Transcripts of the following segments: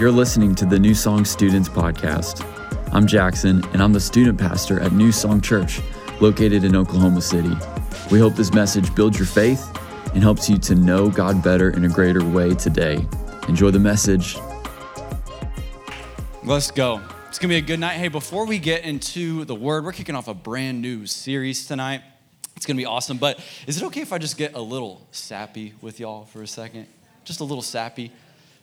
You're listening to the New Song Students Podcast. I'm Jackson, and I'm the student pastor at New Song Church, located in Oklahoma City. We hope this message builds your faith and helps you to know God better in a greater way today. Enjoy the message. Let's go. It's going to be a good night. Hey, before we get into the word, we're kicking off a brand new series tonight. It's going to be awesome. But is it okay if I just get a little sappy with y'all for a second? Just a little sappy?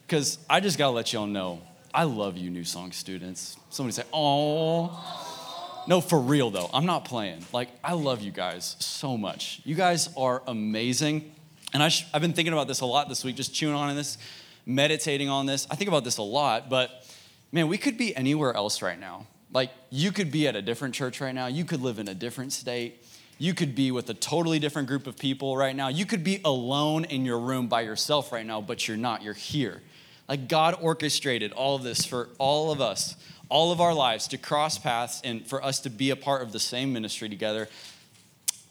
Because I just got to let y'all know I love you, New Song students. Somebody say, oh. No, for real though. I'm not playing. Like, I love you guys so much. You guys are amazing. And I I've been thinking about this a lot this week, just chewing on this, meditating on this. I think about this a lot, but man, we could be anywhere else right now. Like, you could be at a different church right now. You could live in a different state. You could be with a totally different group of people right now. You could be alone in your room by yourself right now, but you're not. You're here. Like God orchestrated all of this for all of us, all of our lives to cross paths and for us to be a part of the same ministry together.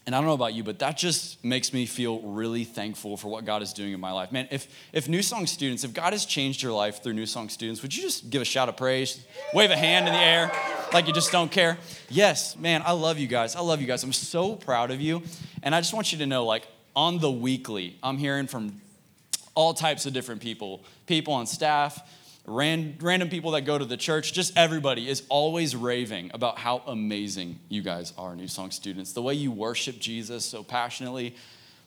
And I don't know about you, but that just makes me feel really thankful for what God is doing in my life. Man, if, if New Song students, if God has changed your life through New Song students, would you just give a shout of praise, wave a hand in the air like you just don't care? Yes, man, I love you guys. I love you guys. I'm so proud of you. And I just want you to know, like, on the weekly, I'm hearing from all types of different people people on staff, ran, random people that go to the church, just everybody is always raving about how amazing you guys are, New Song students. The way you worship Jesus so passionately,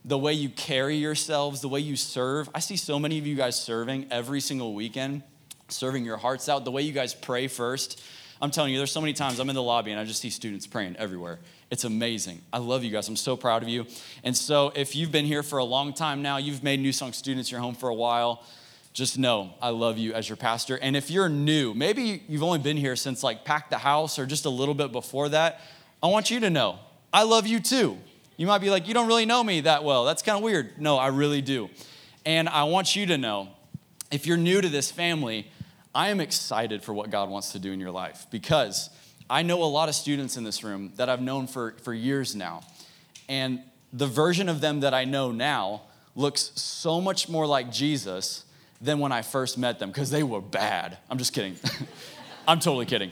the way you carry yourselves, the way you serve. I see so many of you guys serving every single weekend, serving your hearts out, the way you guys pray first. I'm telling you, there's so many times I'm in the lobby and I just see students praying everywhere. It's amazing. I love you guys. I'm so proud of you. And so, if you've been here for a long time now, you've made New Song students your home for a while, just know I love you as your pastor. And if you're new, maybe you've only been here since like Pack the House or just a little bit before that, I want you to know I love you too. You might be like, you don't really know me that well. That's kind of weird. No, I really do. And I want you to know if you're new to this family, I am excited for what God wants to do in your life because I know a lot of students in this room that I've known for, for years now. And the version of them that I know now looks so much more like Jesus than when I first met them because they were bad. I'm just kidding. I'm totally kidding.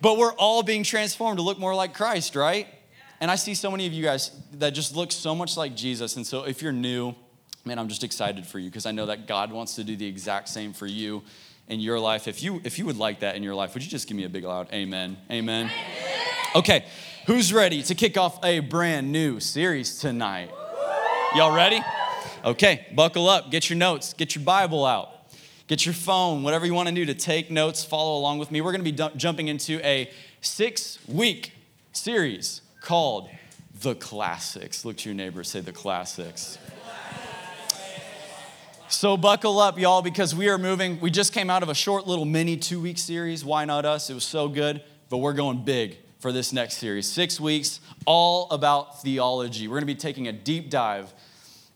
But we're all being transformed to look more like Christ, right? And I see so many of you guys that just look so much like Jesus. And so if you're new, man, I'm just excited for you because I know that God wants to do the exact same for you in your life. If you if you would like that in your life, would you just give me a big loud amen? Amen. Okay, who's ready to kick off a brand new series tonight? Y'all ready? Okay, buckle up, get your notes, get your Bible out. Get your phone, whatever you want to do to take notes, follow along with me. We're going to be d- jumping into a six week series called The Classics. Look to your neighbor, say The Classics. So buckle up, y'all, because we are moving. We just came out of a short little mini two week series. Why not us? It was so good, but we're going big for this next series. Six weeks, all about theology. We're going to be taking a deep dive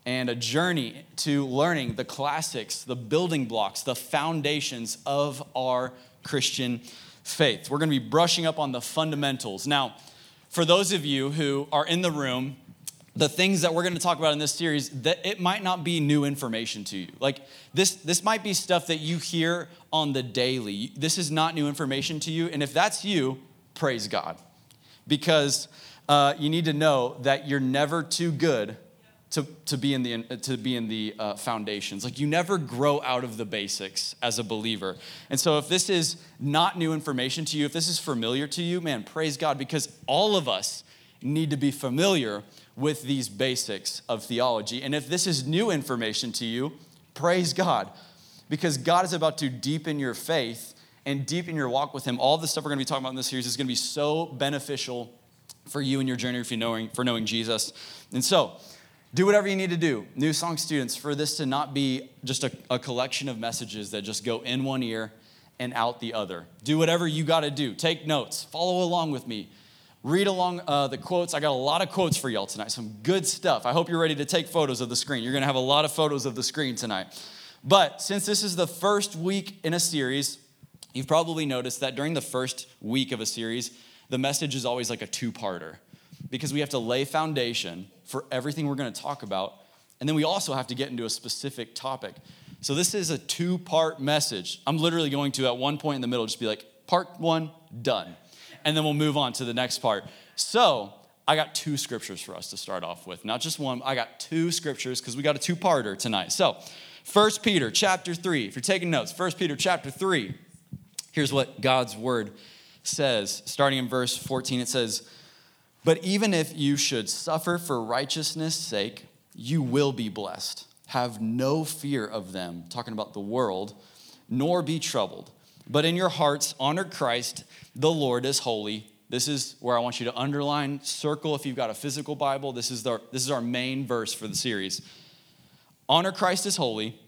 and a journey to learning the classics, the building blocks, the foundations of our Christian faith. We're going to be brushing up on the fundamentals. Now, for those of you who are in the room the things that we're going to talk about in this series that it might not be new information to you like this this might be stuff that you hear on the daily this is not new information to you and if that's you praise god because uh, you need to know that you're never too good to, to be in the to be in the uh, foundations like you never grow out of the basics as a believer and so if this is not new information to you if this is familiar to you man praise god because all of us need to be familiar with these basics of theology. And if this is new information to you, praise God, because God is about to deepen your faith and deepen your walk with Him. All the stuff we're going to be talking about in this series is going to be so beneficial for you and your journey for knowing, for knowing Jesus. And so, do whatever you need to do, New Song students, for this to not be just a, a collection of messages that just go in one ear and out the other. Do whatever you got to do. Take notes, follow along with me read along uh, the quotes. I got a lot of quotes for y'all tonight, some good stuff. I hope you're ready to take photos of the screen. You're going to have a lot of photos of the screen tonight. But since this is the first week in a series, you've probably noticed that during the first week of a series, the message is always like a two parter because we have to lay foundation for everything we're going to talk about. And then we also have to get into a specific topic. So this is a two part message. I'm literally going to, at one point in the middle, just be like, part one, done. And then we'll move on to the next part. So I got two scriptures for us to start off with. Not just one, I got two scriptures because we got a two parter tonight. So, 1 Peter chapter 3. If you're taking notes, 1 Peter chapter 3. Here's what God's word says. Starting in verse 14, it says, But even if you should suffer for righteousness' sake, you will be blessed. Have no fear of them, talking about the world, nor be troubled. But in your hearts, honor Christ, the Lord is holy. This is where I want you to underline, circle if you've got a physical Bible. This is, the, this is our main verse for the series. Honor Christ as holy,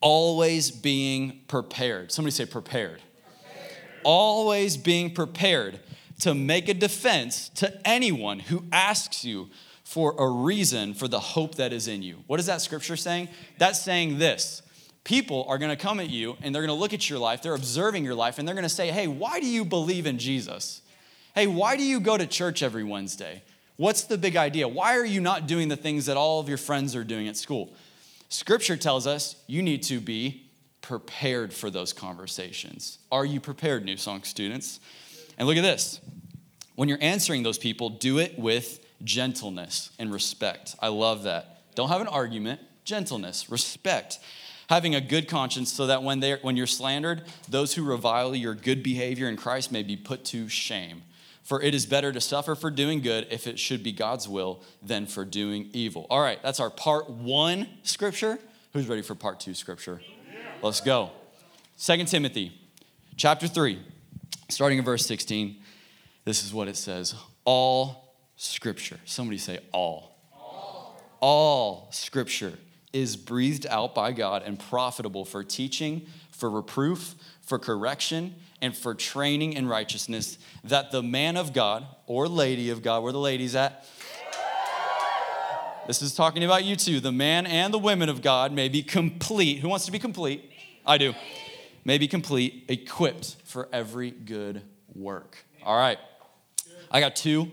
always being prepared. Somebody say prepared. prepared. Always being prepared to make a defense to anyone who asks you for a reason for the hope that is in you. What is that scripture saying? That's saying this people are going to come at you and they're going to look at your life, they're observing your life, and they're going to say, Hey, why do you believe in Jesus? Hey, why do you go to church every Wednesday? What's the big idea? Why are you not doing the things that all of your friends are doing at school? Scripture tells us you need to be prepared for those conversations. Are you prepared, New Song students? And look at this. When you're answering those people, do it with gentleness and respect. I love that. Don't have an argument, gentleness, respect. Having a good conscience so that when, when you're slandered, those who revile your good behavior in Christ may be put to shame. For it is better to suffer for doing good if it should be God's will than for doing evil. All right, that's our part one scripture. Who's ready for part two scripture? Let's go. Second Timothy chapter 3, starting in verse 16. This is what it says All Scripture. Somebody say all. All, all Scripture is breathed out by God and profitable for teaching, for reproof, for correction, and for training in righteousness, that the man of God or lady of God, where the ladies at? This is talking about you too. The man and the women of God may be complete. Who wants to be complete? I do. May be complete, equipped for every good work. All right. I got two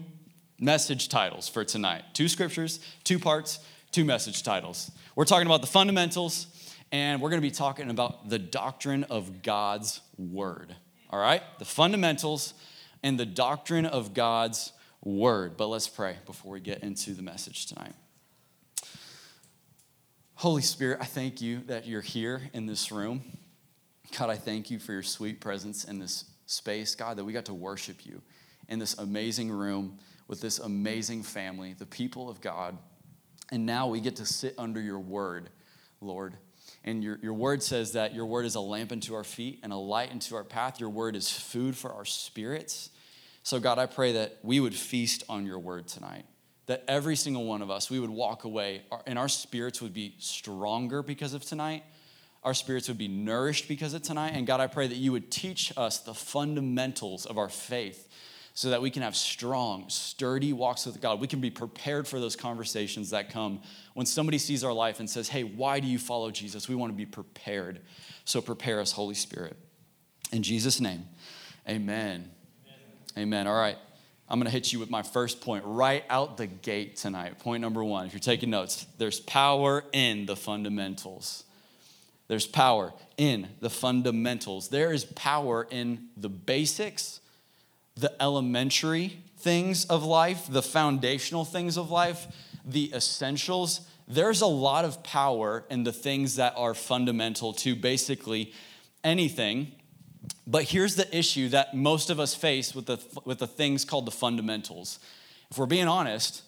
message titles for tonight two scriptures, two parts, two message titles. We're talking about the fundamentals, and we're going to be talking about the doctrine of God's word. All right? The fundamentals and the doctrine of God's word. But let's pray before we get into the message tonight. Holy Spirit, I thank you that you're here in this room. God, I thank you for your sweet presence in this space, God, that we got to worship you in this amazing room with this amazing family, the people of God. And now we get to sit under your word, Lord. And your, your word says that your word is a lamp unto our feet and a light unto our path. Your word is food for our spirits. So, God, I pray that we would feast on your word tonight. That every single one of us, we would walk away and our spirits would be stronger because of tonight. Our spirits would be nourished because of tonight. And God, I pray that you would teach us the fundamentals of our faith so that we can have strong, sturdy walks with God. We can be prepared for those conversations that come when somebody sees our life and says, Hey, why do you follow Jesus? We want to be prepared. So prepare us, Holy Spirit. In Jesus' name, amen. Amen. amen. All right. I'm going to hit you with my first point right out the gate tonight. Point number one. If you're taking notes, there's power in the fundamentals. There's power in the fundamentals. There is power in the basics the elementary things of life, the foundational things of life, the essentials, there's a lot of power in the things that are fundamental to basically anything. But here's the issue that most of us face with the, with the things called the fundamentals. If we're being honest,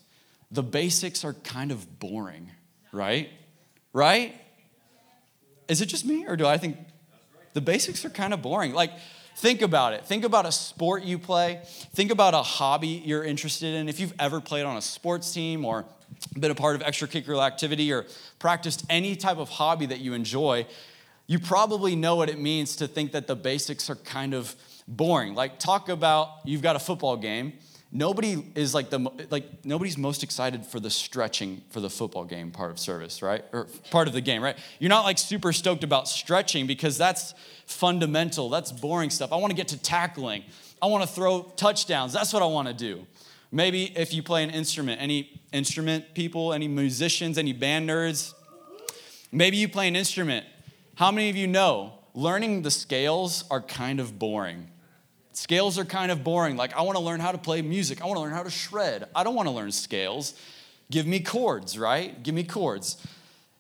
the basics are kind of boring, right? Right? Is it just me, or do I think the basics are kind of boring? Like, Think about it. Think about a sport you play. Think about a hobby you're interested in. If you've ever played on a sports team or been a part of extracurricular activity or practiced any type of hobby that you enjoy, you probably know what it means to think that the basics are kind of boring. Like, talk about you've got a football game. Nobody is like the like nobody's most excited for the stretching for the football game part of service, right? Or part of the game, right? You're not like super stoked about stretching because that's fundamental. That's boring stuff. I want to get to tackling. I want to throw touchdowns. That's what I want to do. Maybe if you play an instrument, any instrument people, any musicians, any band nerds, maybe you play an instrument. How many of you know learning the scales are kind of boring? Scales are kind of boring. Like, I want to learn how to play music. I want to learn how to shred. I don't want to learn scales. Give me chords, right? Give me chords.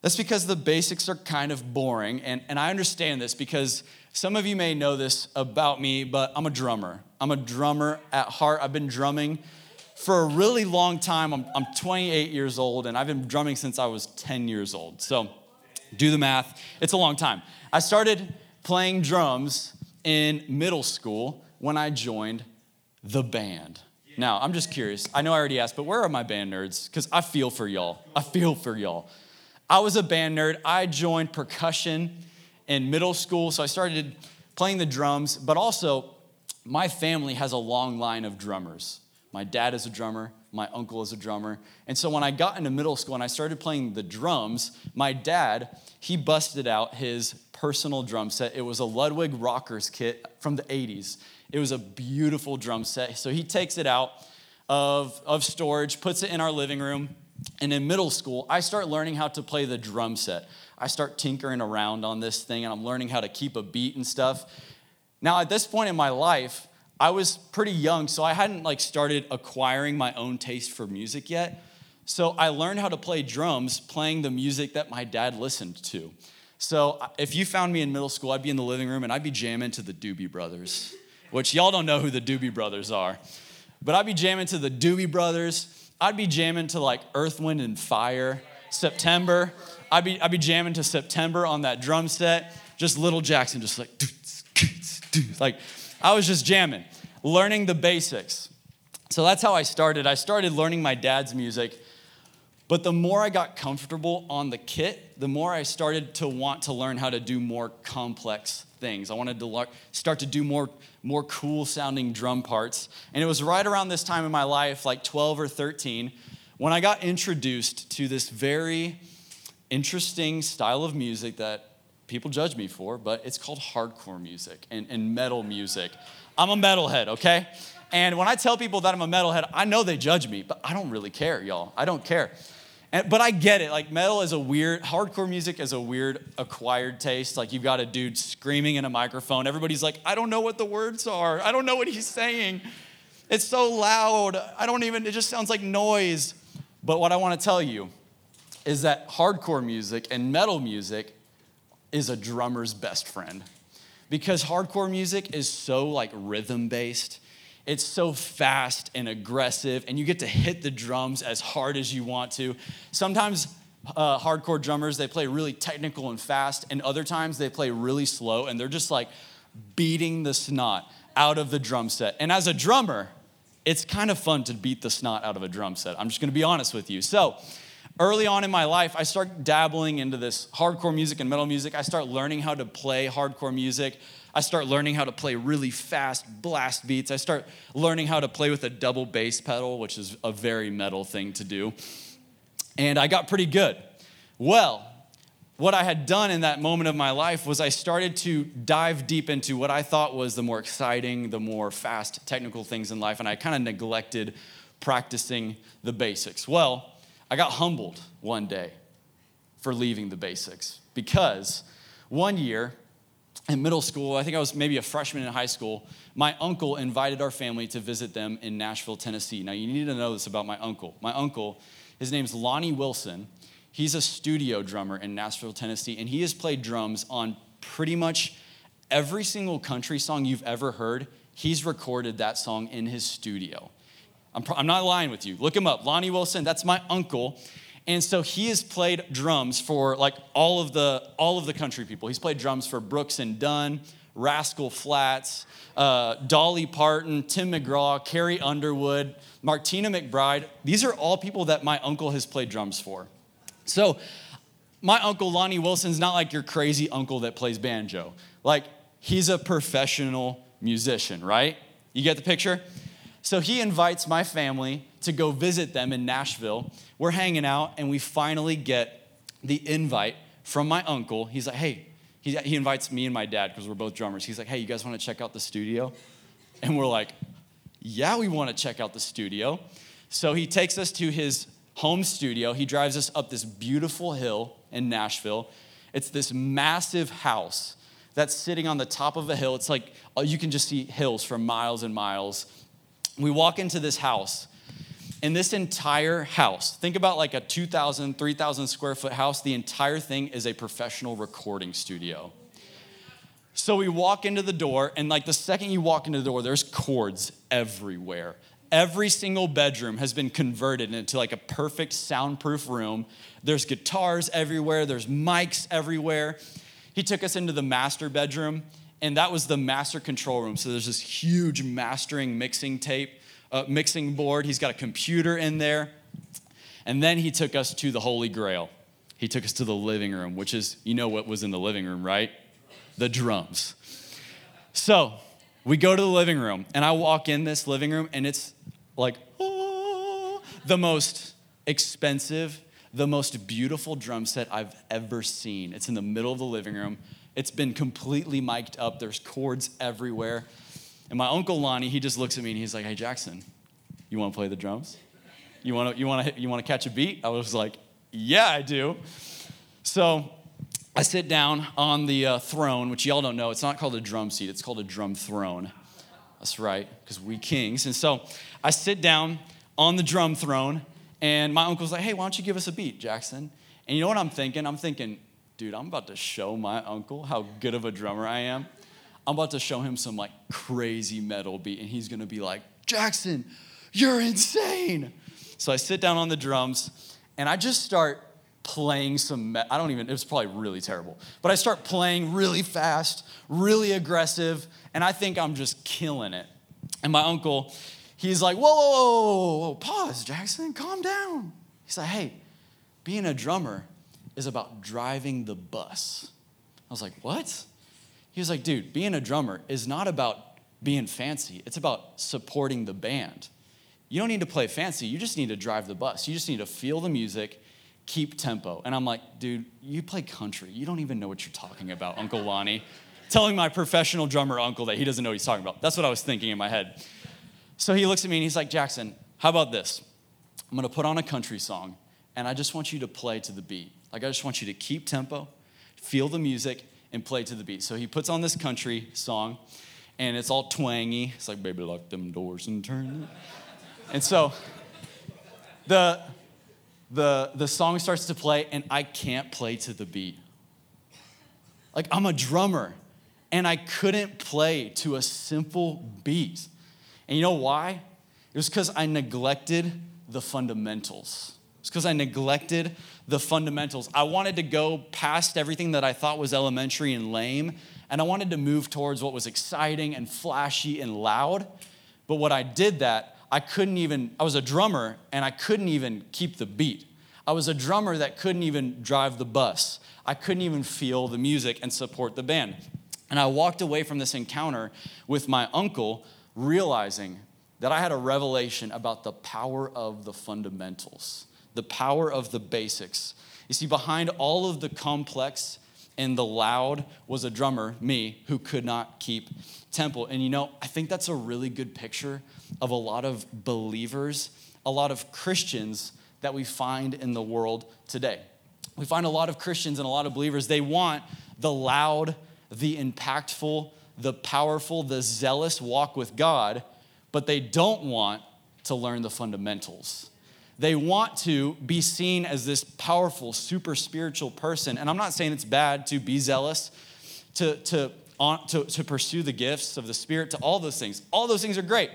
That's because the basics are kind of boring. And, and I understand this because some of you may know this about me, but I'm a drummer. I'm a drummer at heart. I've been drumming for a really long time. I'm, I'm 28 years old, and I've been drumming since I was 10 years old. So do the math. It's a long time. I started playing drums in middle school when I joined the band. Now, I'm just curious. I know I already asked, but where are my band nerds? Because I feel for y'all. I feel for y'all. I was a band nerd. I joined percussion in middle school, so I started playing the drums, but also my family has a long line of drummers. My dad is a drummer, my uncle is a drummer. And so when I got into middle school and I started playing the drums, my dad, he busted out his personal drum set. It was a Ludwig Rockers kit from the 80s. It was a beautiful drum set. So he takes it out of, of storage, puts it in our living room. And in middle school, I start learning how to play the drum set. I start tinkering around on this thing and I'm learning how to keep a beat and stuff. Now, at this point in my life, I was pretty young, so I hadn't like started acquiring my own taste for music yet. So I learned how to play drums playing the music that my dad listened to. So uh, if you found me in middle school, I'd be in the living room and I'd be jamming to the Doobie Brothers which y'all don't know who the Doobie Brothers are. But I'd be jamming to the Doobie Brothers. I'd be jamming to like Earth, Wind, and Fire, September. I'd be, I'd be jamming to September on that drum set. Just little Jackson, just like, like I was just jamming, learning the basics. So that's how I started. I started learning my dad's music. But the more I got comfortable on the kit, the more I started to want to learn how to do more complex things. I wanted to start to do more, more cool sounding drum parts. And it was right around this time in my life, like 12 or 13, when I got introduced to this very interesting style of music that people judge me for, but it's called hardcore music and, and metal music. I'm a metalhead, okay? And when I tell people that I'm a metalhead, I know they judge me, but I don't really care, y'all. I don't care. And, but I get it. Like metal is a weird, hardcore music is a weird acquired taste. Like you've got a dude screaming in a microphone. Everybody's like, I don't know what the words are. I don't know what he's saying. It's so loud. I don't even, it just sounds like noise. But what I want to tell you is that hardcore music and metal music is a drummer's best friend. Because hardcore music is so like rhythm based it's so fast and aggressive, and you get to hit the drums as hard as you want to. Sometimes uh, hardcore drummers, they play really technical and fast, and other times they play really slow, and they're just like beating the snot out of the drum set. And as a drummer, it's kind of fun to beat the snot out of a drum set. I'm just gonna be honest with you. So, early on in my life, I start dabbling into this hardcore music and metal music. I start learning how to play hardcore music. I start learning how to play really fast blast beats. I start learning how to play with a double bass pedal, which is a very metal thing to do. And I got pretty good. Well, what I had done in that moment of my life was I started to dive deep into what I thought was the more exciting, the more fast technical things in life, and I kind of neglected practicing the basics. Well, I got humbled one day for leaving the basics because one year in middle school, I think I was maybe a freshman in high school, my uncle invited our family to visit them in Nashville, Tennessee. Now, you need to know this about my uncle. My uncle, his name's Lonnie Wilson. He's a studio drummer in Nashville, Tennessee, and he has played drums on pretty much every single country song you've ever heard. He's recorded that song in his studio. I'm, I'm not lying with you. Look him up. Lonnie Wilson, that's my uncle. And so he has played drums for like all of the all of the country people. He's played drums for Brooks and Dunn, Rascal Flatts, uh, Dolly Parton, Tim McGraw, Carrie Underwood, Martina McBride. These are all people that my uncle has played drums for. So my uncle Lonnie Wilson's not like your crazy uncle that plays banjo. Like he's a professional musician, right? You get the picture? So he invites my family to go visit them in Nashville. We're hanging out, and we finally get the invite from my uncle. He's like, hey, he, he invites me and my dad because we're both drummers. He's like, hey, you guys want to check out the studio? And we're like, yeah, we want to check out the studio. So he takes us to his home studio. He drives us up this beautiful hill in Nashville. It's this massive house that's sitting on the top of a hill. It's like uh, you can just see hills for miles and miles. We walk into this house, and this entire house, think about like a 2,000, 3,000 square foot house, the entire thing is a professional recording studio. So we walk into the door, and like the second you walk into the door, there's cords everywhere. Every single bedroom has been converted into like a perfect soundproof room. There's guitars everywhere, there's mics everywhere. He took us into the master bedroom, and that was the master control room. So there's this huge mastering mixing tape, uh, mixing board. He's got a computer in there. And then he took us to the Holy Grail. He took us to the living room, which is, you know what was in the living room, right? The drums. So we go to the living room, and I walk in this living room, and it's like, oh, the most expensive, the most beautiful drum set I've ever seen. It's in the middle of the living room. It's been completely mic'd up. There's cords everywhere. And my uncle Lonnie, he just looks at me and he's like, "Hey Jackson, you want to play the drums? You want to you want to you want to catch a beat?" I was like, "Yeah, I do." So I sit down on the uh, throne, which y'all don't know. It's not called a drum seat. It's called a drum throne. That's right, because we kings. And so I sit down on the drum throne, and my uncle's like, "Hey, why don't you give us a beat, Jackson?" And you know what I'm thinking? I'm thinking, dude, I'm about to show my uncle how good of a drummer I am. I'm about to show him some like crazy metal beat, and he's gonna be like, Jackson, you're insane. So I sit down on the drums, and I just start playing some, me- I don't even, it was probably really terrible, but I start playing really fast, really aggressive, and I think I'm just killing it. And my uncle, he's like, whoa, whoa, whoa, whoa, pause, Jackson, calm down. He's like, hey, being a drummer is about driving the bus. I was like, what? He was like, dude, being a drummer is not about being fancy, it's about supporting the band. You don't need to play fancy, you just need to drive the bus. You just need to feel the music, keep tempo. And I'm like, dude, you play country. You don't even know what you're talking about, Uncle Lonnie. Telling my professional drummer uncle that he doesn't know what he's talking about. That's what I was thinking in my head. So he looks at me and he's like, Jackson, how about this? I'm gonna put on a country song, and I just want you to play to the beat. Like, I just want you to keep tempo, feel the music, and play to the beat. So he puts on this country song, and it's all twangy. It's like, baby, lock them doors and turn. and so the, the, the song starts to play, and I can't play to the beat. Like, I'm a drummer, and I couldn't play to a simple beat. And you know why? It was because I neglected the fundamentals. It's because I neglected the fundamentals. I wanted to go past everything that I thought was elementary and lame, and I wanted to move towards what was exciting and flashy and loud. But what I did that, I couldn't even, I was a drummer and I couldn't even keep the beat. I was a drummer that couldn't even drive the bus. I couldn't even feel the music and support the band. And I walked away from this encounter with my uncle realizing that I had a revelation about the power of the fundamentals, the power of the basics. You see, behind all of the complex and the loud was a drummer, me, who could not keep tempo. And you know, I think that's a really good picture of a lot of believers, a lot of Christians that we find in the world today. We find a lot of Christians and a lot of believers, they want the loud, the impactful, the powerful, the zealous walk with God, but they don't want to learn the fundamentals. They want to be seen as this powerful, super spiritual person. And I'm not saying it's bad to be zealous, to, to, to, to pursue the gifts of the Spirit, to all those things. All those things are great.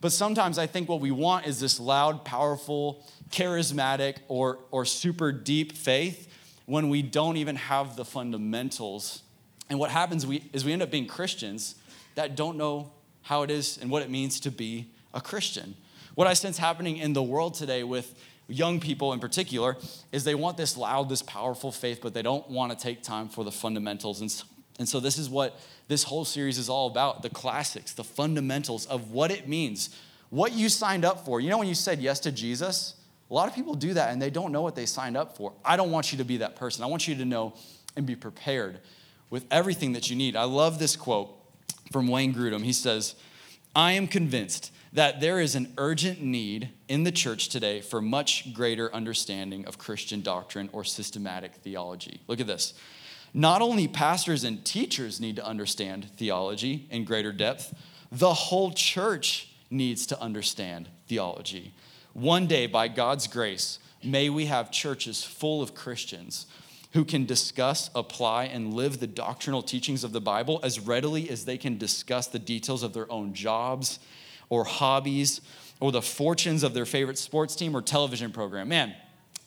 But sometimes I think what we want is this loud, powerful, charismatic, or, or super deep faith when we don't even have the fundamentals. And what happens we, is we end up being Christians that don't know how it is and what it means to be a Christian. What I sense happening in the world today with young people in particular is they want this loud, this powerful faith, but they don't want to take time for the fundamentals. And, and so, this is what this whole series is all about the classics, the fundamentals of what it means, what you signed up for. You know, when you said yes to Jesus, a lot of people do that and they don't know what they signed up for. I don't want you to be that person. I want you to know and be prepared with everything that you need. I love this quote from Wayne Grudem. He says, I am convinced that there is an urgent need in the church today for much greater understanding of Christian doctrine or systematic theology. Look at this. Not only pastors and teachers need to understand theology in greater depth, the whole church needs to understand theology. One day, by God's grace, may we have churches full of Christians who can discuss, apply, and live the doctrinal teachings of the Bible as readily as they can discuss the details of their own jobs or hobbies or the fortunes of their favorite sports team or television program. Man,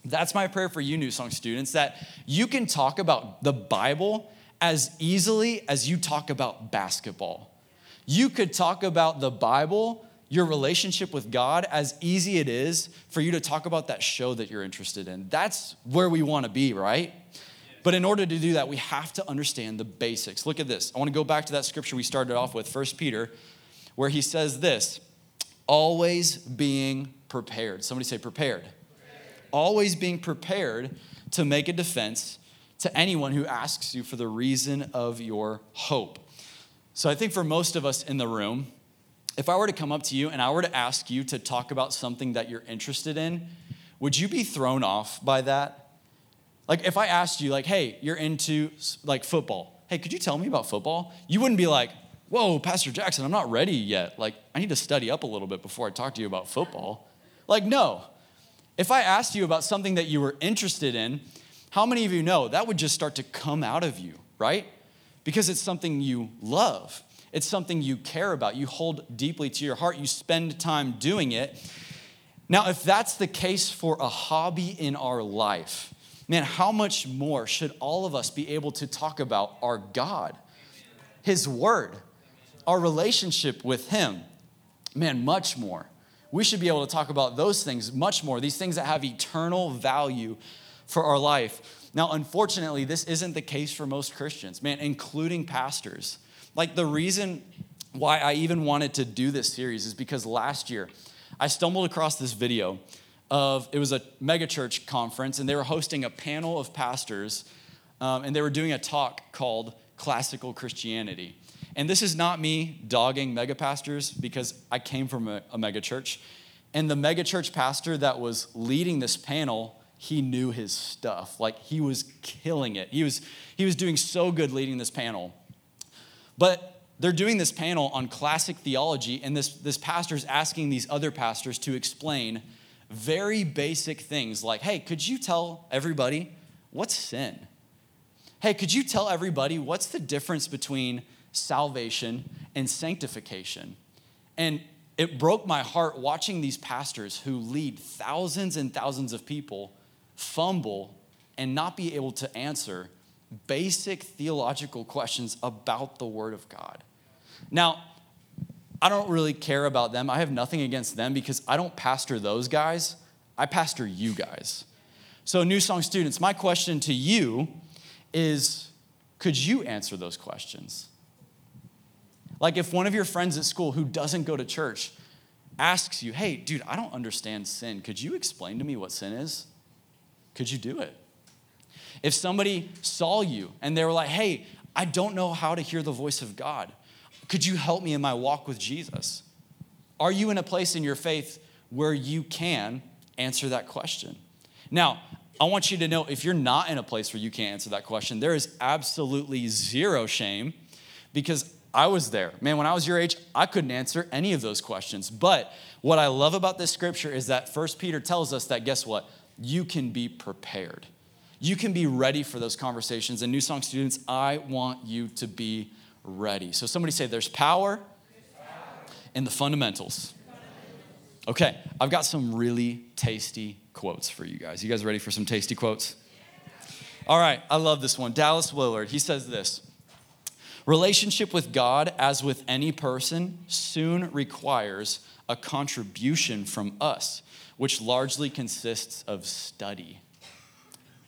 that's my prayer for you, New Song students, that you can talk about the Bible as easily as you talk about basketball. You could talk about the Bible, your relationship with God, as easy it is for you to talk about that show that you're interested in. That's where we want to be, right? But in order to do that, we have to understand the basics. Look at this. I want to go back to that scripture we started off with, 1 Peter, where he says this always being prepared. Somebody say prepared. prepared. Always being prepared to make a defense to anyone who asks you for the reason of your hope. So I think for most of us in the room, if I were to come up to you and I were to ask you to talk about something that you're interested in, would you be thrown off by that? Like if I asked you, like, hey, you're into like football. Hey, could you tell me about football? You wouldn't be like, whoa, Pastor Jackson, I'm not ready yet. Like, I need to study up a little bit before I talk to you about football. Like, no. If I asked you about something that you were interested in, how many of you know that would just start to come out of you, right? Because it's something you love, it's something you care about, you hold deeply to your heart, you spend time doing it. Now, if that's the case for a hobby in our life, man, how much more should all of us be able to talk about our God, His Word, our relationship with Him? Man, much more. We should be able to talk about those things much more, these things that have eternal value for our life. Now, unfortunately, this isn't the case for most Christians, man, including pastors. Like the reason why I even wanted to do this series is because last year I stumbled across this video of it was a megachurch conference, and they were hosting a panel of pastors, um, and they were doing a talk called Classical Christianity. And this is not me dogging mega pastors because I came from a, a mega church. And the mega church pastor that was leading this panel, he knew his stuff. Like he was killing it. He was, he was doing so good leading this panel. But they're doing this panel on classic theology, and this, this pastor's asking these other pastors to explain very basic things like, hey, could you tell everybody what's sin? Hey, could you tell everybody what's the difference between salvation and sanctification? And it broke my heart watching these pastors who lead thousands and thousands of people fumble and not be able to answer basic theological questions about the Word of God. Now, I don't really care about them. I have nothing against them because I don't pastor those guys. I pastor you guys. So, New Song students, my question to you is could you answer those questions? Like, if one of your friends at school who doesn't go to church asks you, hey, dude, I don't understand sin. Could you explain to me what sin is? Could you do it? If somebody saw you and they were like, hey, I don't know how to hear the voice of God, could you help me in my walk with Jesus? Are you in a place in your faith where you can answer that question? Now, I want you to know if you're not in a place where you can't answer that question, there is absolutely zero shame because I was there. Man, when I was your age, I couldn't answer any of those questions. But what I love about this scripture is that First Peter tells us that guess what? You can be prepared. You can be ready for those conversations. And New Song students, I want you to be ready. So somebody say, There's power, in the fundamentals. Okay, I've got some really tasty quotes for you guys. You guys ready for some tasty quotes? All right, I love this one. Dallas Willard, he says this Relationship with God, as with any person, soon requires a contribution from us, which largely consists of study,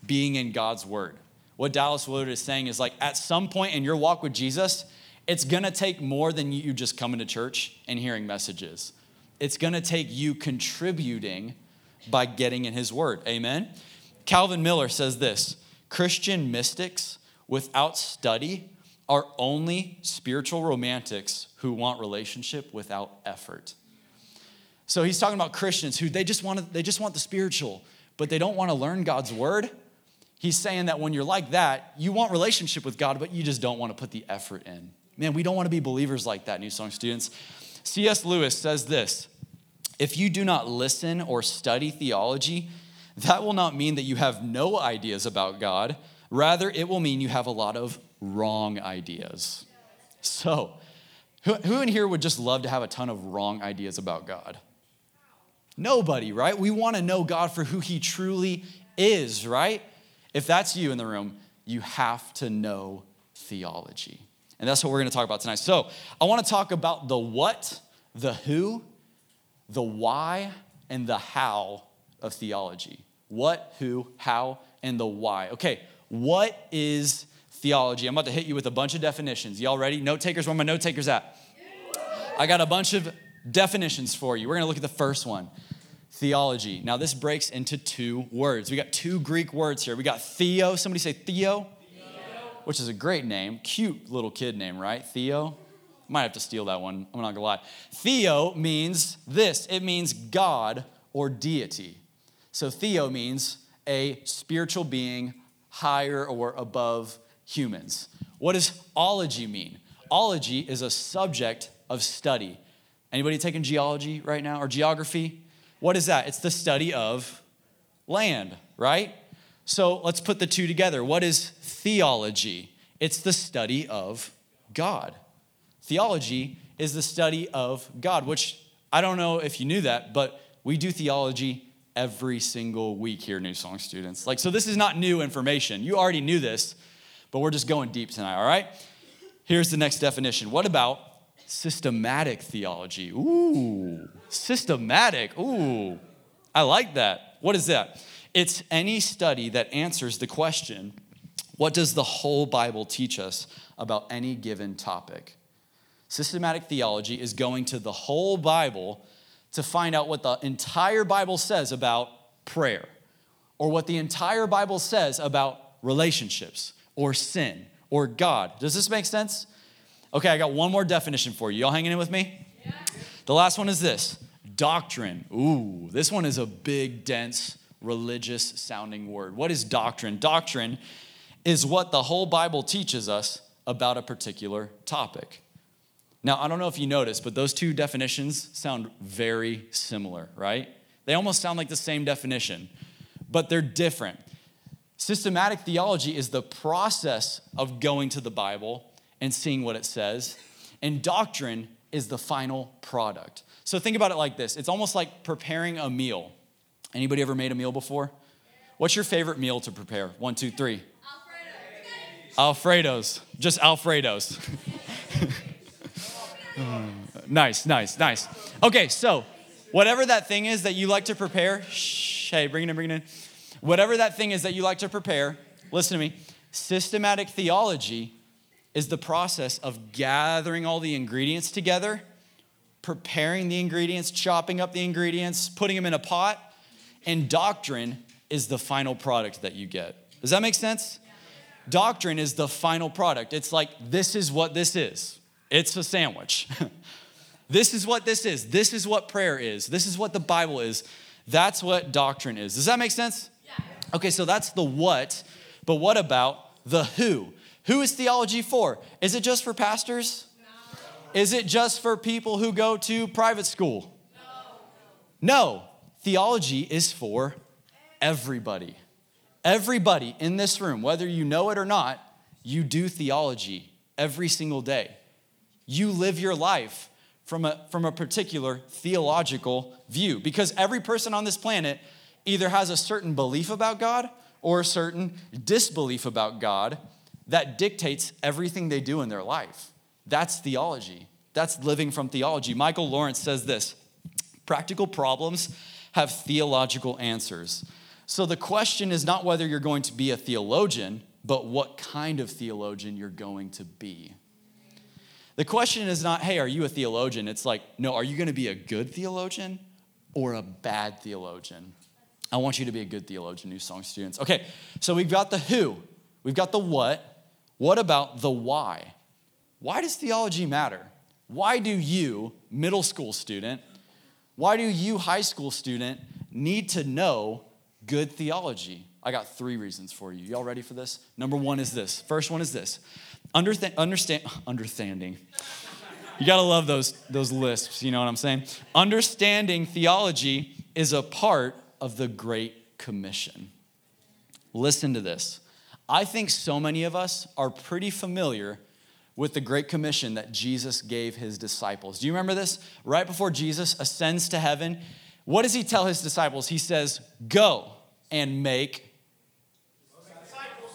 being in God's Word what Dallas Willard is saying is like at some point in your walk with Jesus, it's gonna take more than you just coming to church and hearing messages. It's gonna take you contributing by getting in his word. Amen? Calvin Miller says this Christian mystics without study are only spiritual romantics who want relationship without effort. So he's talking about Christians who they just want to, they just want the spiritual, but they don't want to learn God's word. He's saying that when you're like that, you want relationship with God, but you just don't want to put the effort in. Man, we don't want to be believers like that, New Song students. C.S. Lewis says this If you do not listen or study theology, that will not mean that you have no ideas about God. Rather, it will mean you have a lot of wrong ideas. So, who, who in here would just love to have a ton of wrong ideas about God? Nobody, right? We want to know God for who He truly is, right? If that's you in the room, you have to know theology. And that's what we're going to talk about tonight. So, I want to talk about the what, the who, the why, and the how of theology. What, who, how, and the why. Okay, what is theology? I'm about to hit you with a bunch of definitions. Y'all ready? Note takers, where my note takers at? I got a bunch of definitions for you. We're going to look at the first one theology. Now, this breaks into two words. We got two Greek words here. We got theo. Somebody say theo, theo. which is a great name. Cute little kid name, right? Theo. Might have to steal that one. I'm not going to lie. Theo means this it means God or deity. So, theo means a spiritual being higher or above humans. What does ology mean? Ology is a subject of study. Anybody taking geology right now or geography? What is that? It's the study of land, right? So let's put the two together. What is theology? It's the study of God. Theology is the study of God, which I don't know if you knew that, but we do theology every single week here, New Song students. Like, so this is not new information. You already knew this, but we're just going deep tonight, all right? Here's the next definition. What about systematic theology? Ooh, systematic. Ooh, I like that. What is that? It's any study that answers the question what does the whole Bible teach us about any given topic? Systematic theology is going to the whole Bible to find out what the entire Bible says about prayer, or what the entire Bible says about relationships, or sin, or God. Does this make sense? Okay, I got one more definition for you. Y'all hanging in with me? Yeah. The last one is this doctrine. Ooh, this one is a big, dense, religious sounding word. What is doctrine? Doctrine is what the whole Bible teaches us about a particular topic. Now, I don't know if you noticed, but those two definitions sound very similar, right? They almost sound like the same definition, but they're different. Systematic theology is the process of going to the Bible and seeing what it says, and doctrine is the final product. So think about it like this. It's almost like preparing a meal. Anybody ever made a meal before? What's your favorite meal to prepare? One, two, three. Alfredo's. Alfredos. Just Alfredo's. nice, nice, nice. Okay, so whatever that thing is that you like to prepare, shh, hey, bring it in, bring it in. Whatever that thing is that you like to prepare, listen to me. Systematic theology is the process of gathering all the ingredients together, preparing the ingredients, chopping up the ingredients, putting them in a pot, and doctrine is the final product that you get. Does that make sense? Doctrine is the final product. It's like, this is what this is. It's a sandwich. this is what this is. This is what prayer is. This is what the Bible is. That's what doctrine is. Does that make sense? Okay, so that's the what, but what about the who? Who is theology for? Is it just for pastors? No. Is it just for people who go to private school? No. No. Theology is for everybody. Everybody in this room, whether you know it or not, you do theology every single day you live your life from a, from a particular theological view. Because every person on this planet either has a certain belief about God or a certain disbelief about God that dictates everything they do in their life. That's theology. That's living from theology. Michael Lawrence says this practical problems have theological answers. So the question is not whether you're going to be a theologian, but what kind of theologian you're going to be. The question is not, hey, are you a theologian? It's like, no, are you going to be a good theologian or a bad theologian? I want you to be a good theologian, New Song students. Okay, so we've got the who, we've got the what. What about the why? Why does theology matter? Why do you, middle school student, Why do you, high school student, need to know good theology? I got three reasons for you. Y'all ready for this? Number one is this. First one is this. Understand, understand, understanding. You gotta love those, those lisps, you know what I'm saying? Understanding theology is a part of the Great Commission. Listen to this. I think so many of us are pretty familiar with the Great Commission that Jesus gave his disciples. Do you remember this? Right before Jesus ascends to heaven, what does he tell his disciples? He says, Go and make disciples.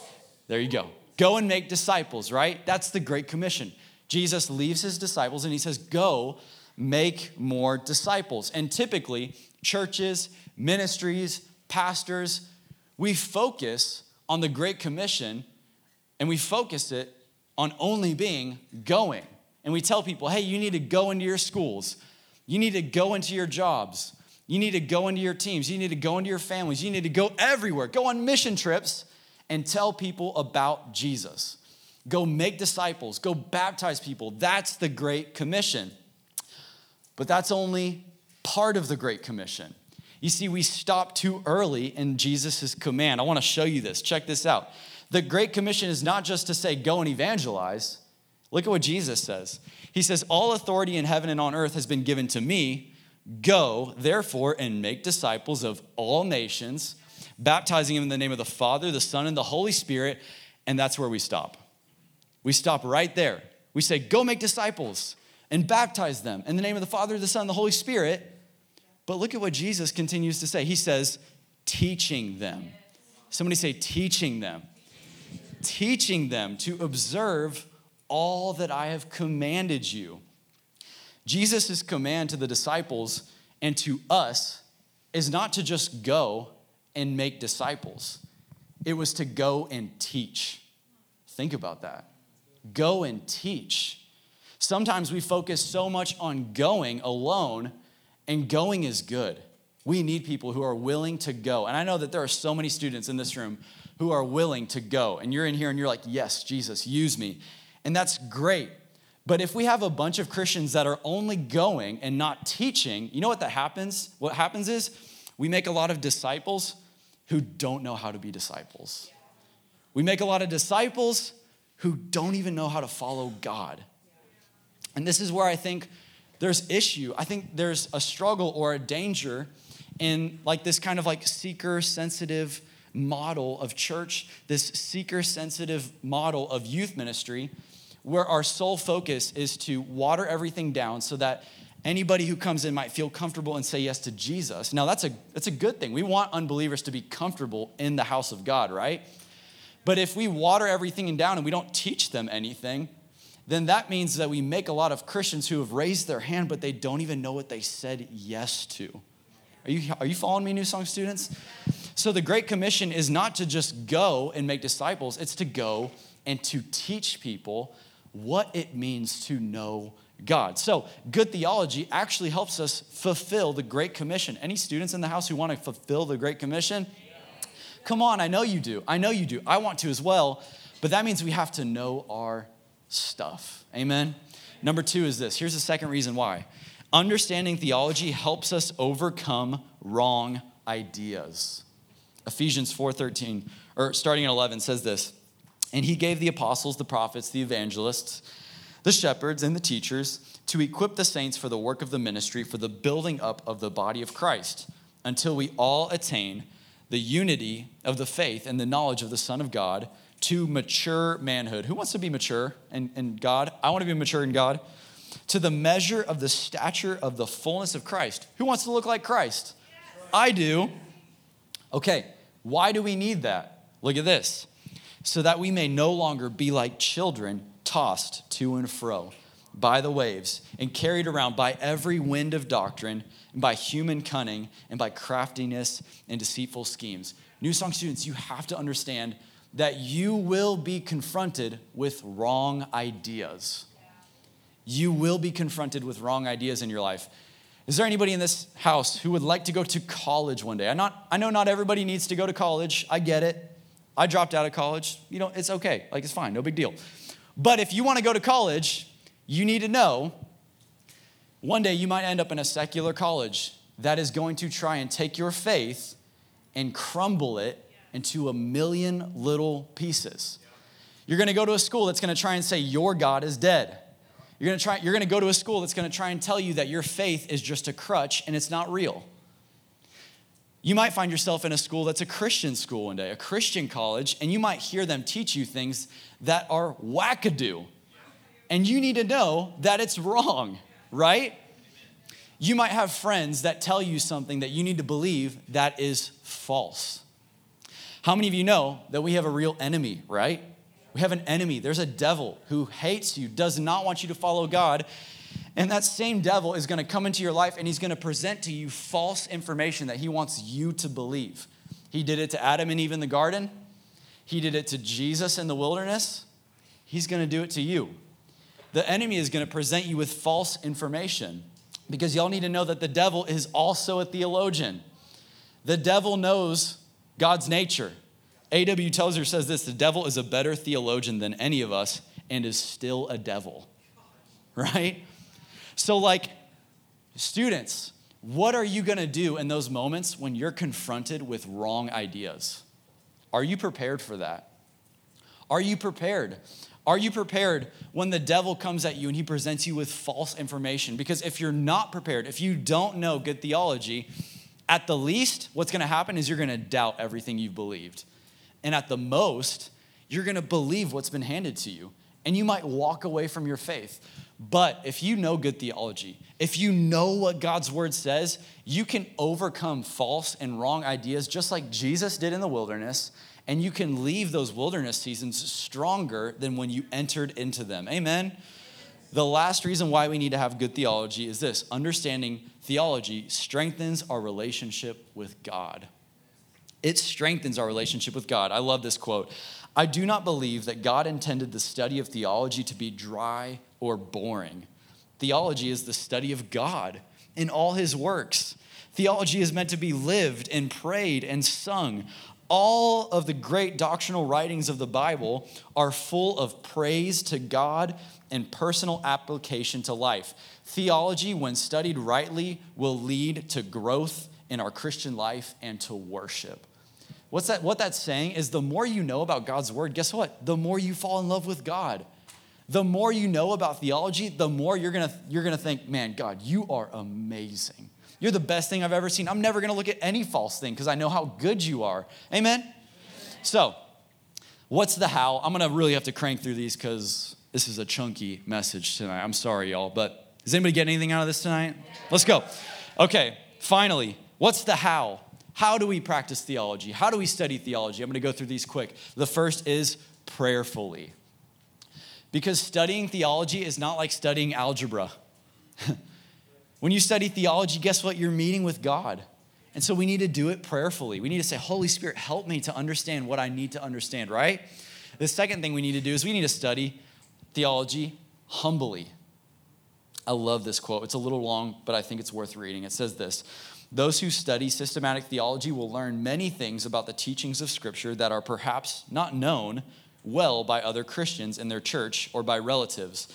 There you go. Go and make disciples, right? That's the Great Commission. Jesus leaves his disciples and he says, Go make more disciples. And typically, churches, ministries, pastors, we focus on the Great Commission and we focus it on only being going. And we tell people, hey, you need to go into your schools, you need to go into your jobs, you need to go into your teams, you need to go into your families, you need to go everywhere, go on mission trips and tell people about Jesus. Go make disciples, go baptize people. That's the Great Commission. But that's only part of the Great Commission. You see, we stop too early in Jesus' command. I want to show you this. Check this out. The Great Commission is not just to say, go and evangelize. Look at what Jesus says. He says, All authority in heaven and on earth has been given to me. Go, therefore, and make disciples of all nations, baptizing them in the name of the Father, the Son, and the Holy Spirit. And that's where we stop. We stop right there. We say, Go make disciples and baptize them in the name of the Father, the Son, and the Holy Spirit. But look at what Jesus continues to say. He says, teaching them. Somebody say, teaching them. Teaching them to observe all that I have commanded you. Jesus' command to the disciples and to us is not to just go and make disciples, it was to go and teach. Think about that. Go and teach. Sometimes we focus so much on going alone, and going is good. We need people who are willing to go. And I know that there are so many students in this room who are willing to go. And you're in here and you're like, yes, Jesus, use me. And that's great. But if we have a bunch of Christians that are only going and not teaching, you know what that happens? What happens is we make a lot of disciples who don't know how to be disciples. We make a lot of disciples who don't even know how to follow God. And this is where I think there's issue. I think there's a struggle or a danger in like this kind of like seeker sensitive model of church, this seeker sensitive model of youth ministry where our sole focus is to water everything down so that anybody who comes in might feel comfortable and say yes to Jesus. Now that's a that's a good thing. We want unbelievers to be comfortable in the house of God, right? But if we water everything down and we don't teach them anything, then that means that we make a lot of Christians who have raised their hand, but they don't even know what they said yes to. Are you, are you following me, New Song students? So, the Great Commission is not to just go and make disciples, it's to go and to teach people what it means to know God. So, good theology actually helps us fulfill the Great Commission. Any students in the house who want to fulfill the Great Commission? Come on, I know you do. I know you do. I want to as well. But that means we have to know our stuff. Amen? Number two is this. Here's the second reason why. Understanding theology helps us overcome wrong ideas. Ephesians 4:13 or starting at 11 says this. And he gave the apostles, the prophets, the evangelists, the shepherds and the teachers to equip the saints for the work of the ministry for the building up of the body of Christ until we all attain the unity of the faith and the knowledge of the Son of God to mature manhood. Who wants to be mature in, in God? I want to be mature in God. To the measure of the stature of the fullness of Christ. Who wants to look like Christ? I do. Okay, why do we need that? Look at this. So that we may no longer be like children tossed to and fro by the waves and carried around by every wind of doctrine and by human cunning and by craftiness and deceitful schemes. New Song students, you have to understand that you will be confronted with wrong ideas. You will be confronted with wrong ideas in your life. Is there anybody in this house who would like to go to college one day? I, not, I know not everybody needs to go to college. I get it. I dropped out of college. You know, it's okay. Like, it's fine. No big deal. But if you want to go to college, you need to know One day you might end up in a secular college that is going to try and take your faith and crumble it into a million little pieces. You're going to go to a school that's going to try and say your God is dead. You're going to try you're going to go to a school that's going to try and tell you that your faith is just a crutch and it's not real. You might find yourself in a school that's a Christian school one day, a Christian college, and you might hear them teach you things that are wackadoo. And you need to know that it's wrong, right? You might have friends that tell you something that you need to believe that is false. How many of you know that we have a real enemy, right? We have an enemy. There's a devil who hates you, does not want you to follow God. And that same devil is going to come into your life and he's going to present to you false information that he wants you to believe. He did it to Adam and Eve in the garden, he did it to Jesus in the wilderness. He's going to do it to you. The enemy is going to present you with false information because y'all need to know that the devil is also a theologian. The devil knows God's nature. A.W. Tozer says this the devil is a better theologian than any of us and is still a devil, right? So, like, students, what are you gonna do in those moments when you're confronted with wrong ideas? Are you prepared for that? Are you prepared? Are you prepared when the devil comes at you and he presents you with false information? Because if you're not prepared, if you don't know good theology, at the least, what's gonna happen is you're gonna doubt everything you've believed. And at the most, you're gonna believe what's been handed to you. And you might walk away from your faith. But if you know good theology, if you know what God's word says, you can overcome false and wrong ideas just like Jesus did in the wilderness and you can leave those wilderness seasons stronger than when you entered into them. Amen. The last reason why we need to have good theology is this understanding theology strengthens our relationship with God. It strengthens our relationship with God. I love this quote. I do not believe that God intended the study of theology to be dry or boring. Theology is the study of God in all his works. Theology is meant to be lived and prayed and sung all of the great doctrinal writings of the Bible are full of praise to God and personal application to life. Theology, when studied rightly, will lead to growth in our Christian life and to worship. What's that, what that's saying is the more you know about God's word, guess what? The more you fall in love with God. The more you know about theology, the more you're gonna, you're gonna think, man, God, you are amazing. You're the best thing I've ever seen. I'm never going to look at any false thing because I know how good you are. Amen? So, what's the how? I'm going to really have to crank through these because this is a chunky message tonight. I'm sorry, y'all, but does anybody get anything out of this tonight? Let's go. Okay, finally, what's the how? How do we practice theology? How do we study theology? I'm going to go through these quick. The first is prayerfully. Because studying theology is not like studying algebra. When you study theology, guess what? You're meeting with God. And so we need to do it prayerfully. We need to say, Holy Spirit, help me to understand what I need to understand, right? The second thing we need to do is we need to study theology humbly. I love this quote. It's a little long, but I think it's worth reading. It says this Those who study systematic theology will learn many things about the teachings of Scripture that are perhaps not known well by other Christians in their church or by relatives.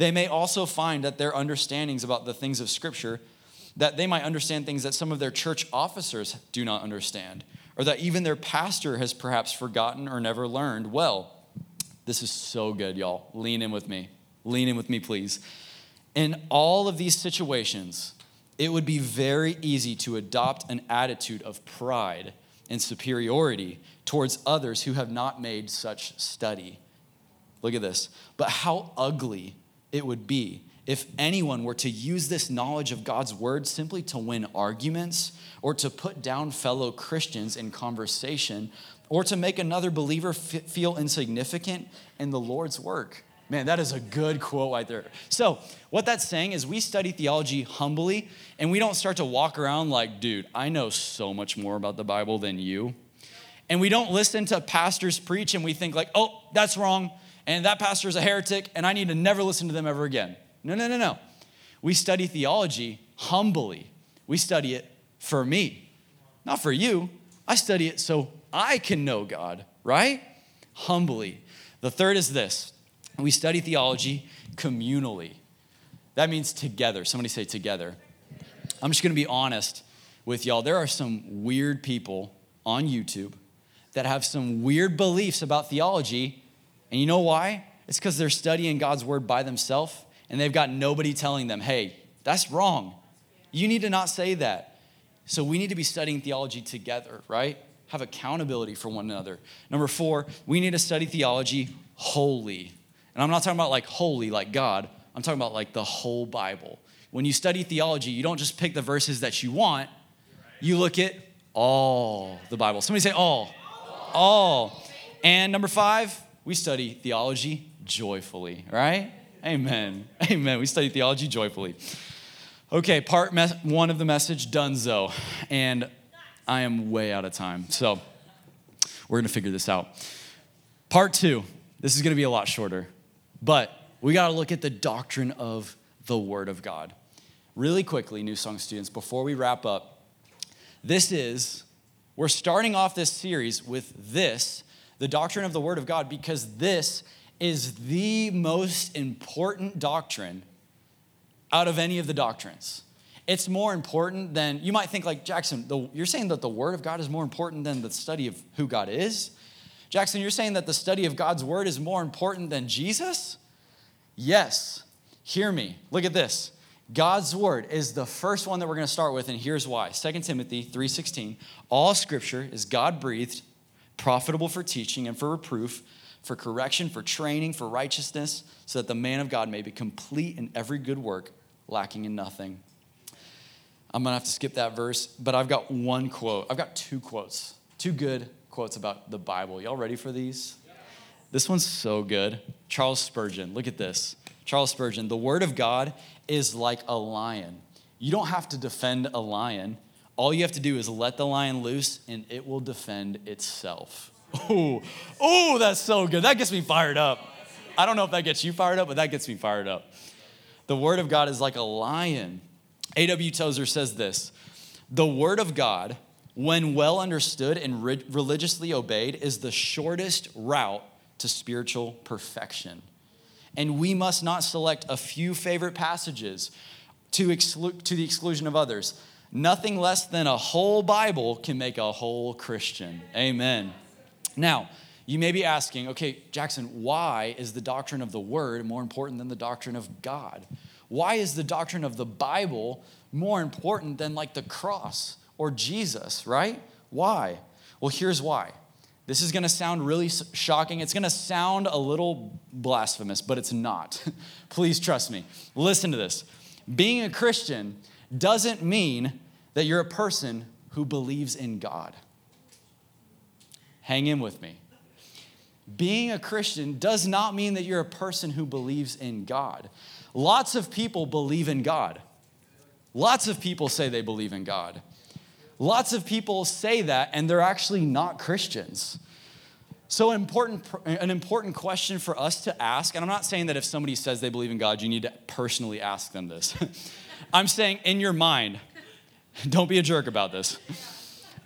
They may also find that their understandings about the things of Scripture, that they might understand things that some of their church officers do not understand, or that even their pastor has perhaps forgotten or never learned. Well, this is so good, y'all. Lean in with me. Lean in with me, please. In all of these situations, it would be very easy to adopt an attitude of pride and superiority towards others who have not made such study. Look at this. But how ugly it would be if anyone were to use this knowledge of God's word simply to win arguments or to put down fellow Christians in conversation or to make another believer f- feel insignificant in the Lord's work. Man, that is a good quote right there. So, what that's saying is we study theology humbly and we don't start to walk around like, dude, I know so much more about the Bible than you. And we don't listen to pastors preach and we think, like, oh, that's wrong and that pastor is a heretic, and I need to never listen to them ever again. No, no, no, no. We study theology humbly. We study it for me, not for you. I study it so I can know God, right? Humbly. The third is this we study theology communally. That means together. Somebody say together. I'm just gonna be honest with y'all. There are some weird people on YouTube that have some weird beliefs about theology. And you know why? It's because they're studying God's word by themselves and they've got nobody telling them, hey, that's wrong. You need to not say that. So we need to be studying theology together, right? Have accountability for one another. Number four, we need to study theology wholly. And I'm not talking about like holy, like God. I'm talking about like the whole Bible. When you study theology, you don't just pick the verses that you want, you look at all the Bible. Somebody say all. All. And number five, we study theology joyfully, right? Amen. Amen. We study theology joyfully. Okay, part me- one of the message, donezo. And I am way out of time. So we're going to figure this out. Part two, this is going to be a lot shorter, but we got to look at the doctrine of the Word of God. Really quickly, New Song students, before we wrap up, this is, we're starting off this series with this, the doctrine of the Word of God, because this is the most important doctrine out of any of the doctrines. It's more important than, you might think, like, Jackson, the, you're saying that the Word of God is more important than the study of who God is? Jackson, you're saying that the study of God's Word is more important than Jesus? Yes. Hear me. Look at this. God's word is the first one that we're going to start with and here's why. 2 Timothy 3:16, all scripture is God-breathed, profitable for teaching and for reproof, for correction, for training, for righteousness, so that the man of God may be complete in every good work, lacking in nothing. I'm to have to skip that verse, but I've got one quote. I've got two quotes. Two good quotes about the Bible. Y'all ready for these? This one's so good. Charles Spurgeon, look at this. Charles Spurgeon, the word of God is like a lion. You don't have to defend a lion. All you have to do is let the lion loose and it will defend itself. Oh, oh, that's so good. That gets me fired up. I don't know if that gets you fired up, but that gets me fired up. The word of God is like a lion. A.W. Tozer says this The word of God, when well understood and re- religiously obeyed, is the shortest route to spiritual perfection. And we must not select a few favorite passages to, exclu- to the exclusion of others. Nothing less than a whole Bible can make a whole Christian. Amen. Now, you may be asking, okay, Jackson, why is the doctrine of the Word more important than the doctrine of God? Why is the doctrine of the Bible more important than like the cross or Jesus, right? Why? Well, here's why. This is going to sound really shocking. It's going to sound a little blasphemous, but it's not. Please trust me. Listen to this. Being a Christian doesn't mean that you're a person who believes in God. Hang in with me. Being a Christian does not mean that you're a person who believes in God. Lots of people believe in God. Lots of people say they believe in God. Lots of people say that, and they're actually not Christians. So, an important, an important question for us to ask, and I'm not saying that if somebody says they believe in God, you need to personally ask them this. I'm saying in your mind, don't be a jerk about this.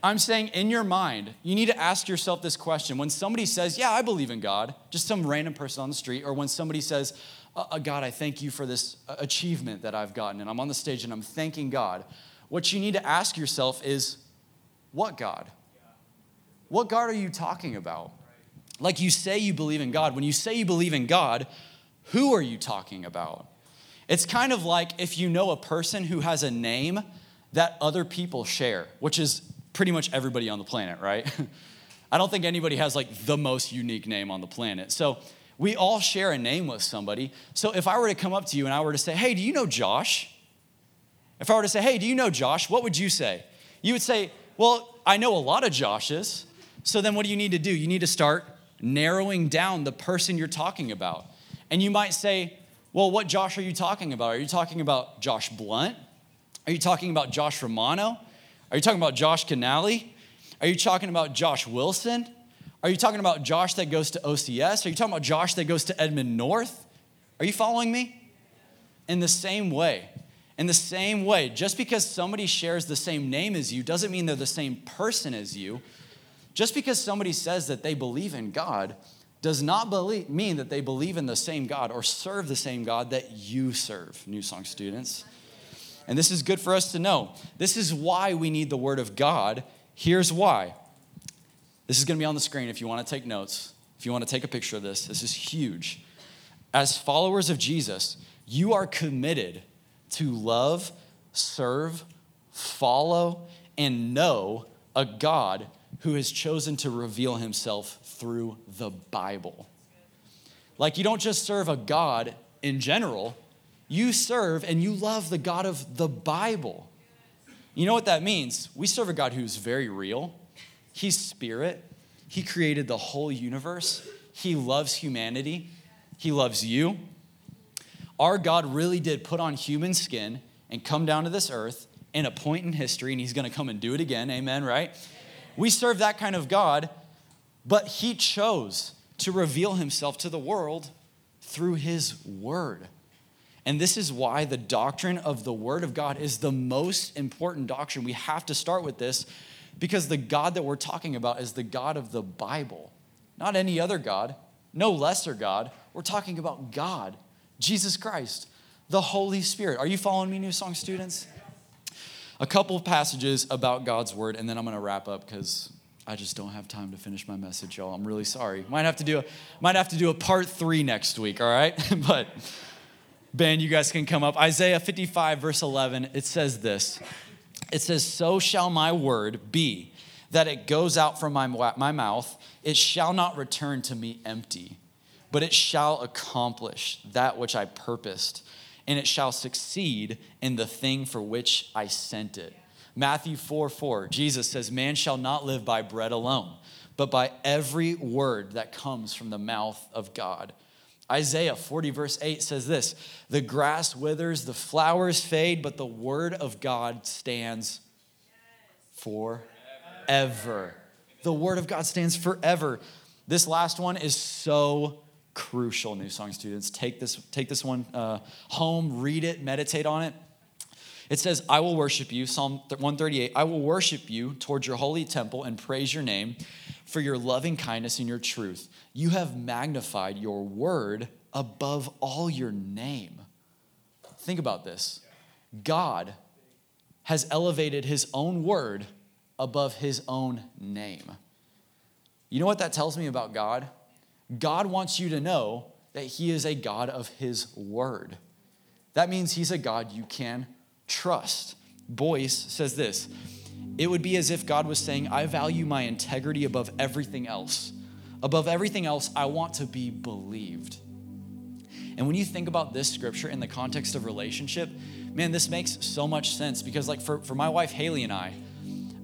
I'm saying in your mind, you need to ask yourself this question. When somebody says, Yeah, I believe in God, just some random person on the street, or when somebody says, uh, uh God, I thank you for this uh, achievement that I've gotten, and I'm on the stage and I'm thanking God, what you need to ask yourself is, What God? What God are you talking about? Like you say you believe in God. When you say you believe in God, who are you talking about? It's kind of like if you know a person who has a name that other people share, which is pretty much everybody on the planet, right? I don't think anybody has like the most unique name on the planet. So we all share a name with somebody. So if I were to come up to you and I were to say, hey, do you know Josh? If I were to say, hey, do you know Josh? What would you say? You would say, well, I know a lot of Joshes. So then what do you need to do? You need to start narrowing down the person you're talking about. And you might say, well, what Josh are you talking about? Are you talking about Josh Blunt? Are you talking about Josh Romano? Are you talking about Josh Canali? Are you talking about Josh Wilson? Are you talking about Josh that goes to OCS? Are you talking about Josh that goes to Edmond North? Are you following me? In the same way, in the same way, just because somebody shares the same name as you doesn't mean they're the same person as you. Just because somebody says that they believe in God does not believe, mean that they believe in the same God or serve the same God that you serve, New Song students. And this is good for us to know. This is why we need the Word of God. Here's why. This is going to be on the screen if you want to take notes, if you want to take a picture of this. This is huge. As followers of Jesus, you are committed to love, serve, follow, and know a God who has chosen to reveal himself through the Bible. Like, you don't just serve a God in general, you serve and you love the God of the Bible. You know what that means? We serve a God who's very real. He's spirit. He created the whole universe. He loves humanity. He loves you. Our God really did put on human skin and come down to this earth in a point in history, and He's gonna come and do it again. Amen, right? We serve that kind of God, but He chose to reveal Himself to the world through His Word. And this is why the doctrine of the Word of God is the most important doctrine. We have to start with this because the God that we're talking about is the God of the Bible, not any other God, no lesser God. We're talking about God, Jesus Christ, the Holy Spirit. Are you following me, New Song students? A couple of passages about God's Word, and then I'm going to wrap up because I just don't have time to finish my message, y'all. I'm really sorry. Might have to do a, might have to do a part three next week, all right? but Ben, you guys can come up. Isaiah 55, verse 11, it says this It says, So shall my word be that it goes out from my, my mouth, it shall not return to me empty, but it shall accomplish that which I purposed, and it shall succeed in the thing for which I sent it. Matthew 4 4, Jesus says, Man shall not live by bread alone, but by every word that comes from the mouth of God. Isaiah 40, verse 8 says this The grass withers, the flowers fade, but the word of God stands forever. The word of God stands forever. This last one is so crucial, New Song students. Take this, take this one uh, home, read it, meditate on it. It says, I will worship you, Psalm 138, I will worship you towards your holy temple and praise your name for your loving kindness and your truth. You have magnified your word above all your name. Think about this God has elevated his own word above his own name. You know what that tells me about God? God wants you to know that he is a God of his word. That means he's a God you can trust. Boice says this it would be as if God was saying, I value my integrity above everything else. Above everything else, I want to be believed. And when you think about this scripture in the context of relationship, man, this makes so much sense because, like, for, for my wife, Haley, and I,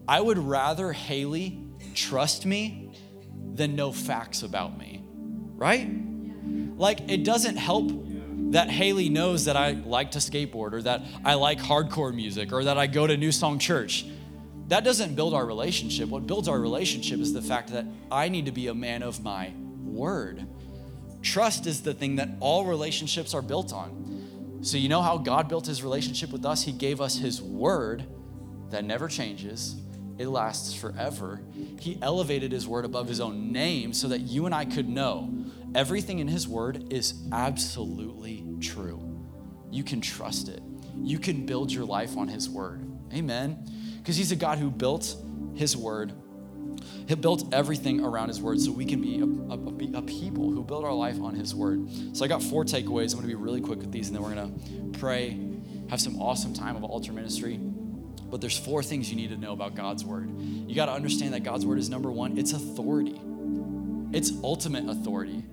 I would rather Haley trust me than know facts about me, right? Like, it doesn't help that Haley knows that I like to skateboard or that I like hardcore music or that I go to New Song Church that doesn't build our relationship. What builds our relationship is the fact that I need to be a man of my word. Trust is the thing that all relationships are built on. So, you know how God built his relationship with us? He gave us his word that never changes, it lasts forever. He elevated his word above his own name so that you and I could know everything in his word is absolutely true. You can trust it, you can build your life on his word. Amen because he's a God who built his word. He built everything around his word so we can be a, a, a, people who build our life on his word. So I got four takeaways. I'm going to be really quick with these and then we're going to pray, have some awesome time of altar ministry. But there's four things you need to know about God's word. You got to understand that God's word is number one, it's authority, it's ultimate authority.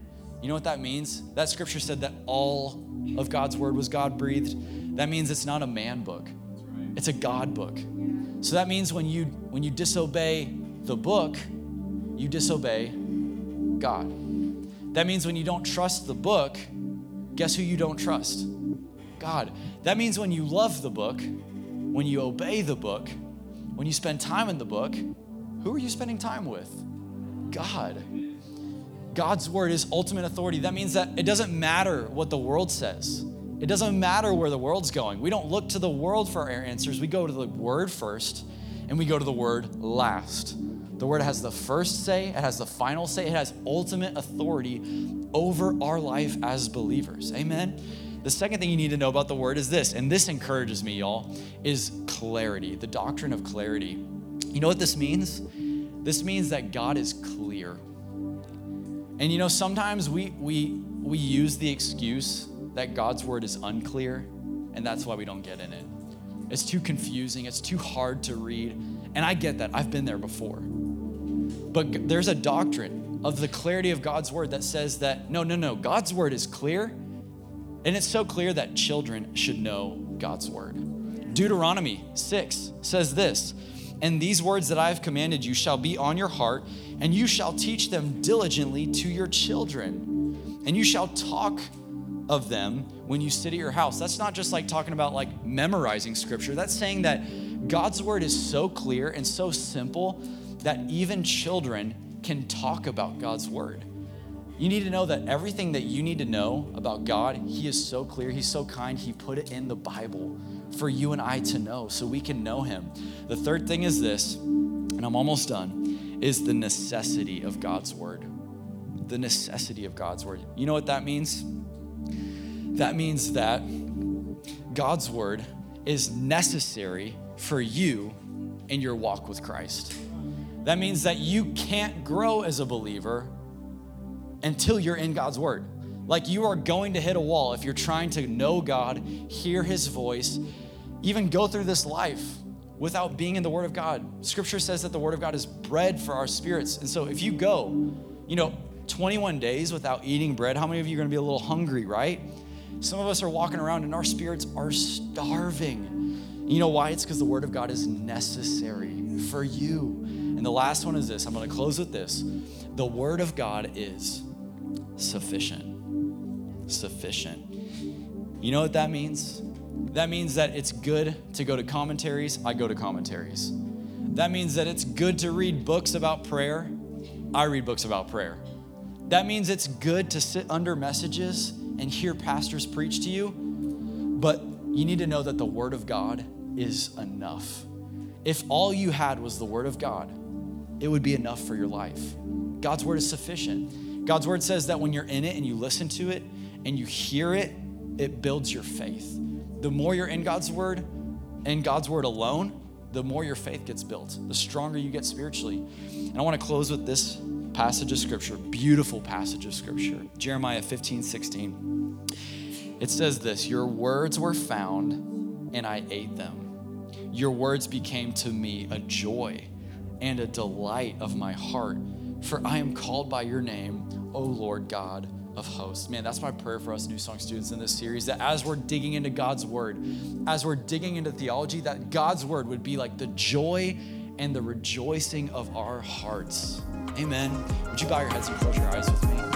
You know what that means? That scripture said that all of God's word was God breathed. That means it's not a man book, it's a God book. So that means when you when you disobey the book, you disobey God. That means when you don't trust the book, guess who you don't trust? God. That means when you love the book, when you obey the book, when you spend time in the book, who are you spending time with? God. God's word is ultimate authority. That means that it doesn't matter what the world says. It doesn't matter where the world's going. We don't look to the world for our answers. We go to the Word first and we go to the Word last. The word has the first say, it has the final say, it has ultimate authority over our life as believers. Amen. The second thing you need to know about the word is this, and this encourages me, y'all, is clarity, the doctrine of clarity. You know what this means? This means that God is clear. And you know, sometimes we we we use the excuse that God's word is unclear, and that's why we don't get in it. It's too confusing, it's too hard to read. And I get that. I've been there before. But there's a doctrine of the clarity of God's word that says that no, no, no, God's word is clear. And it's so clear that children should know God's word. Deuteronomy 6 says this And these words that I have commanded you shall be on your heart, and you shall teach them diligently to your children. And you shall talk of them when you sit at your house. That's not just like talking about like memorizing scripture. That's saying that God's word is so clear and so simple that even children can talk about God's word. You need to know that everything that you need to know about God, He is so clear, He's so kind, He put it in the Bible for you and I to know so we can know Him. The third thing is this, and I'm almost done, is the necessity of God's word. The necessity of God's word. You know what that means? That means that God's word is necessary for you in your walk with Christ. That means that you can't grow as a believer until you're in God's word. Like you are going to hit a wall if you're trying to know God, hear his voice, even go through this life without being in the word of God. Scripture says that the word of God is bread for our spirits. And so if you go, you know, 21 days without eating bread, how many of you are to be a little hungry, right? Some of us are walking around and our spirits are starving. You know why? It's because the word of God is necessary for you. And the last one is this I'm to close with this. The Word of God is sufficient. Sufficient. You know what that means? That means that it's good to go to commentaries. I go to commentaries. That means that it's good to read books about prayer. I read books about prayer. That means it's good to sit under messages and hear pastors preach to you. But you need to know that the Word of God is enough. If all you had was the Word of God, it would be enough for your life. God's word is sufficient. God's word says that when you're in it and you listen to it and you hear it, it builds your faith. The more you're in God's word in God's word alone, the more your faith gets built, the stronger you get spiritually. And I want to close with this passage of scripture, beautiful passage of scripture, Jeremiah 15, 16. It says this Your words were found, and I ate them. Your words became to me a joy and a delight of my heart. For I am called by your name, O Lord God of hosts. Man, that's my prayer for us New Song students in this series that as we're digging into God's word, as we're digging into theology, that God's word would be like the joy and the rejoicing of our hearts. Amen. Would you bow your heads and close your eyes with me?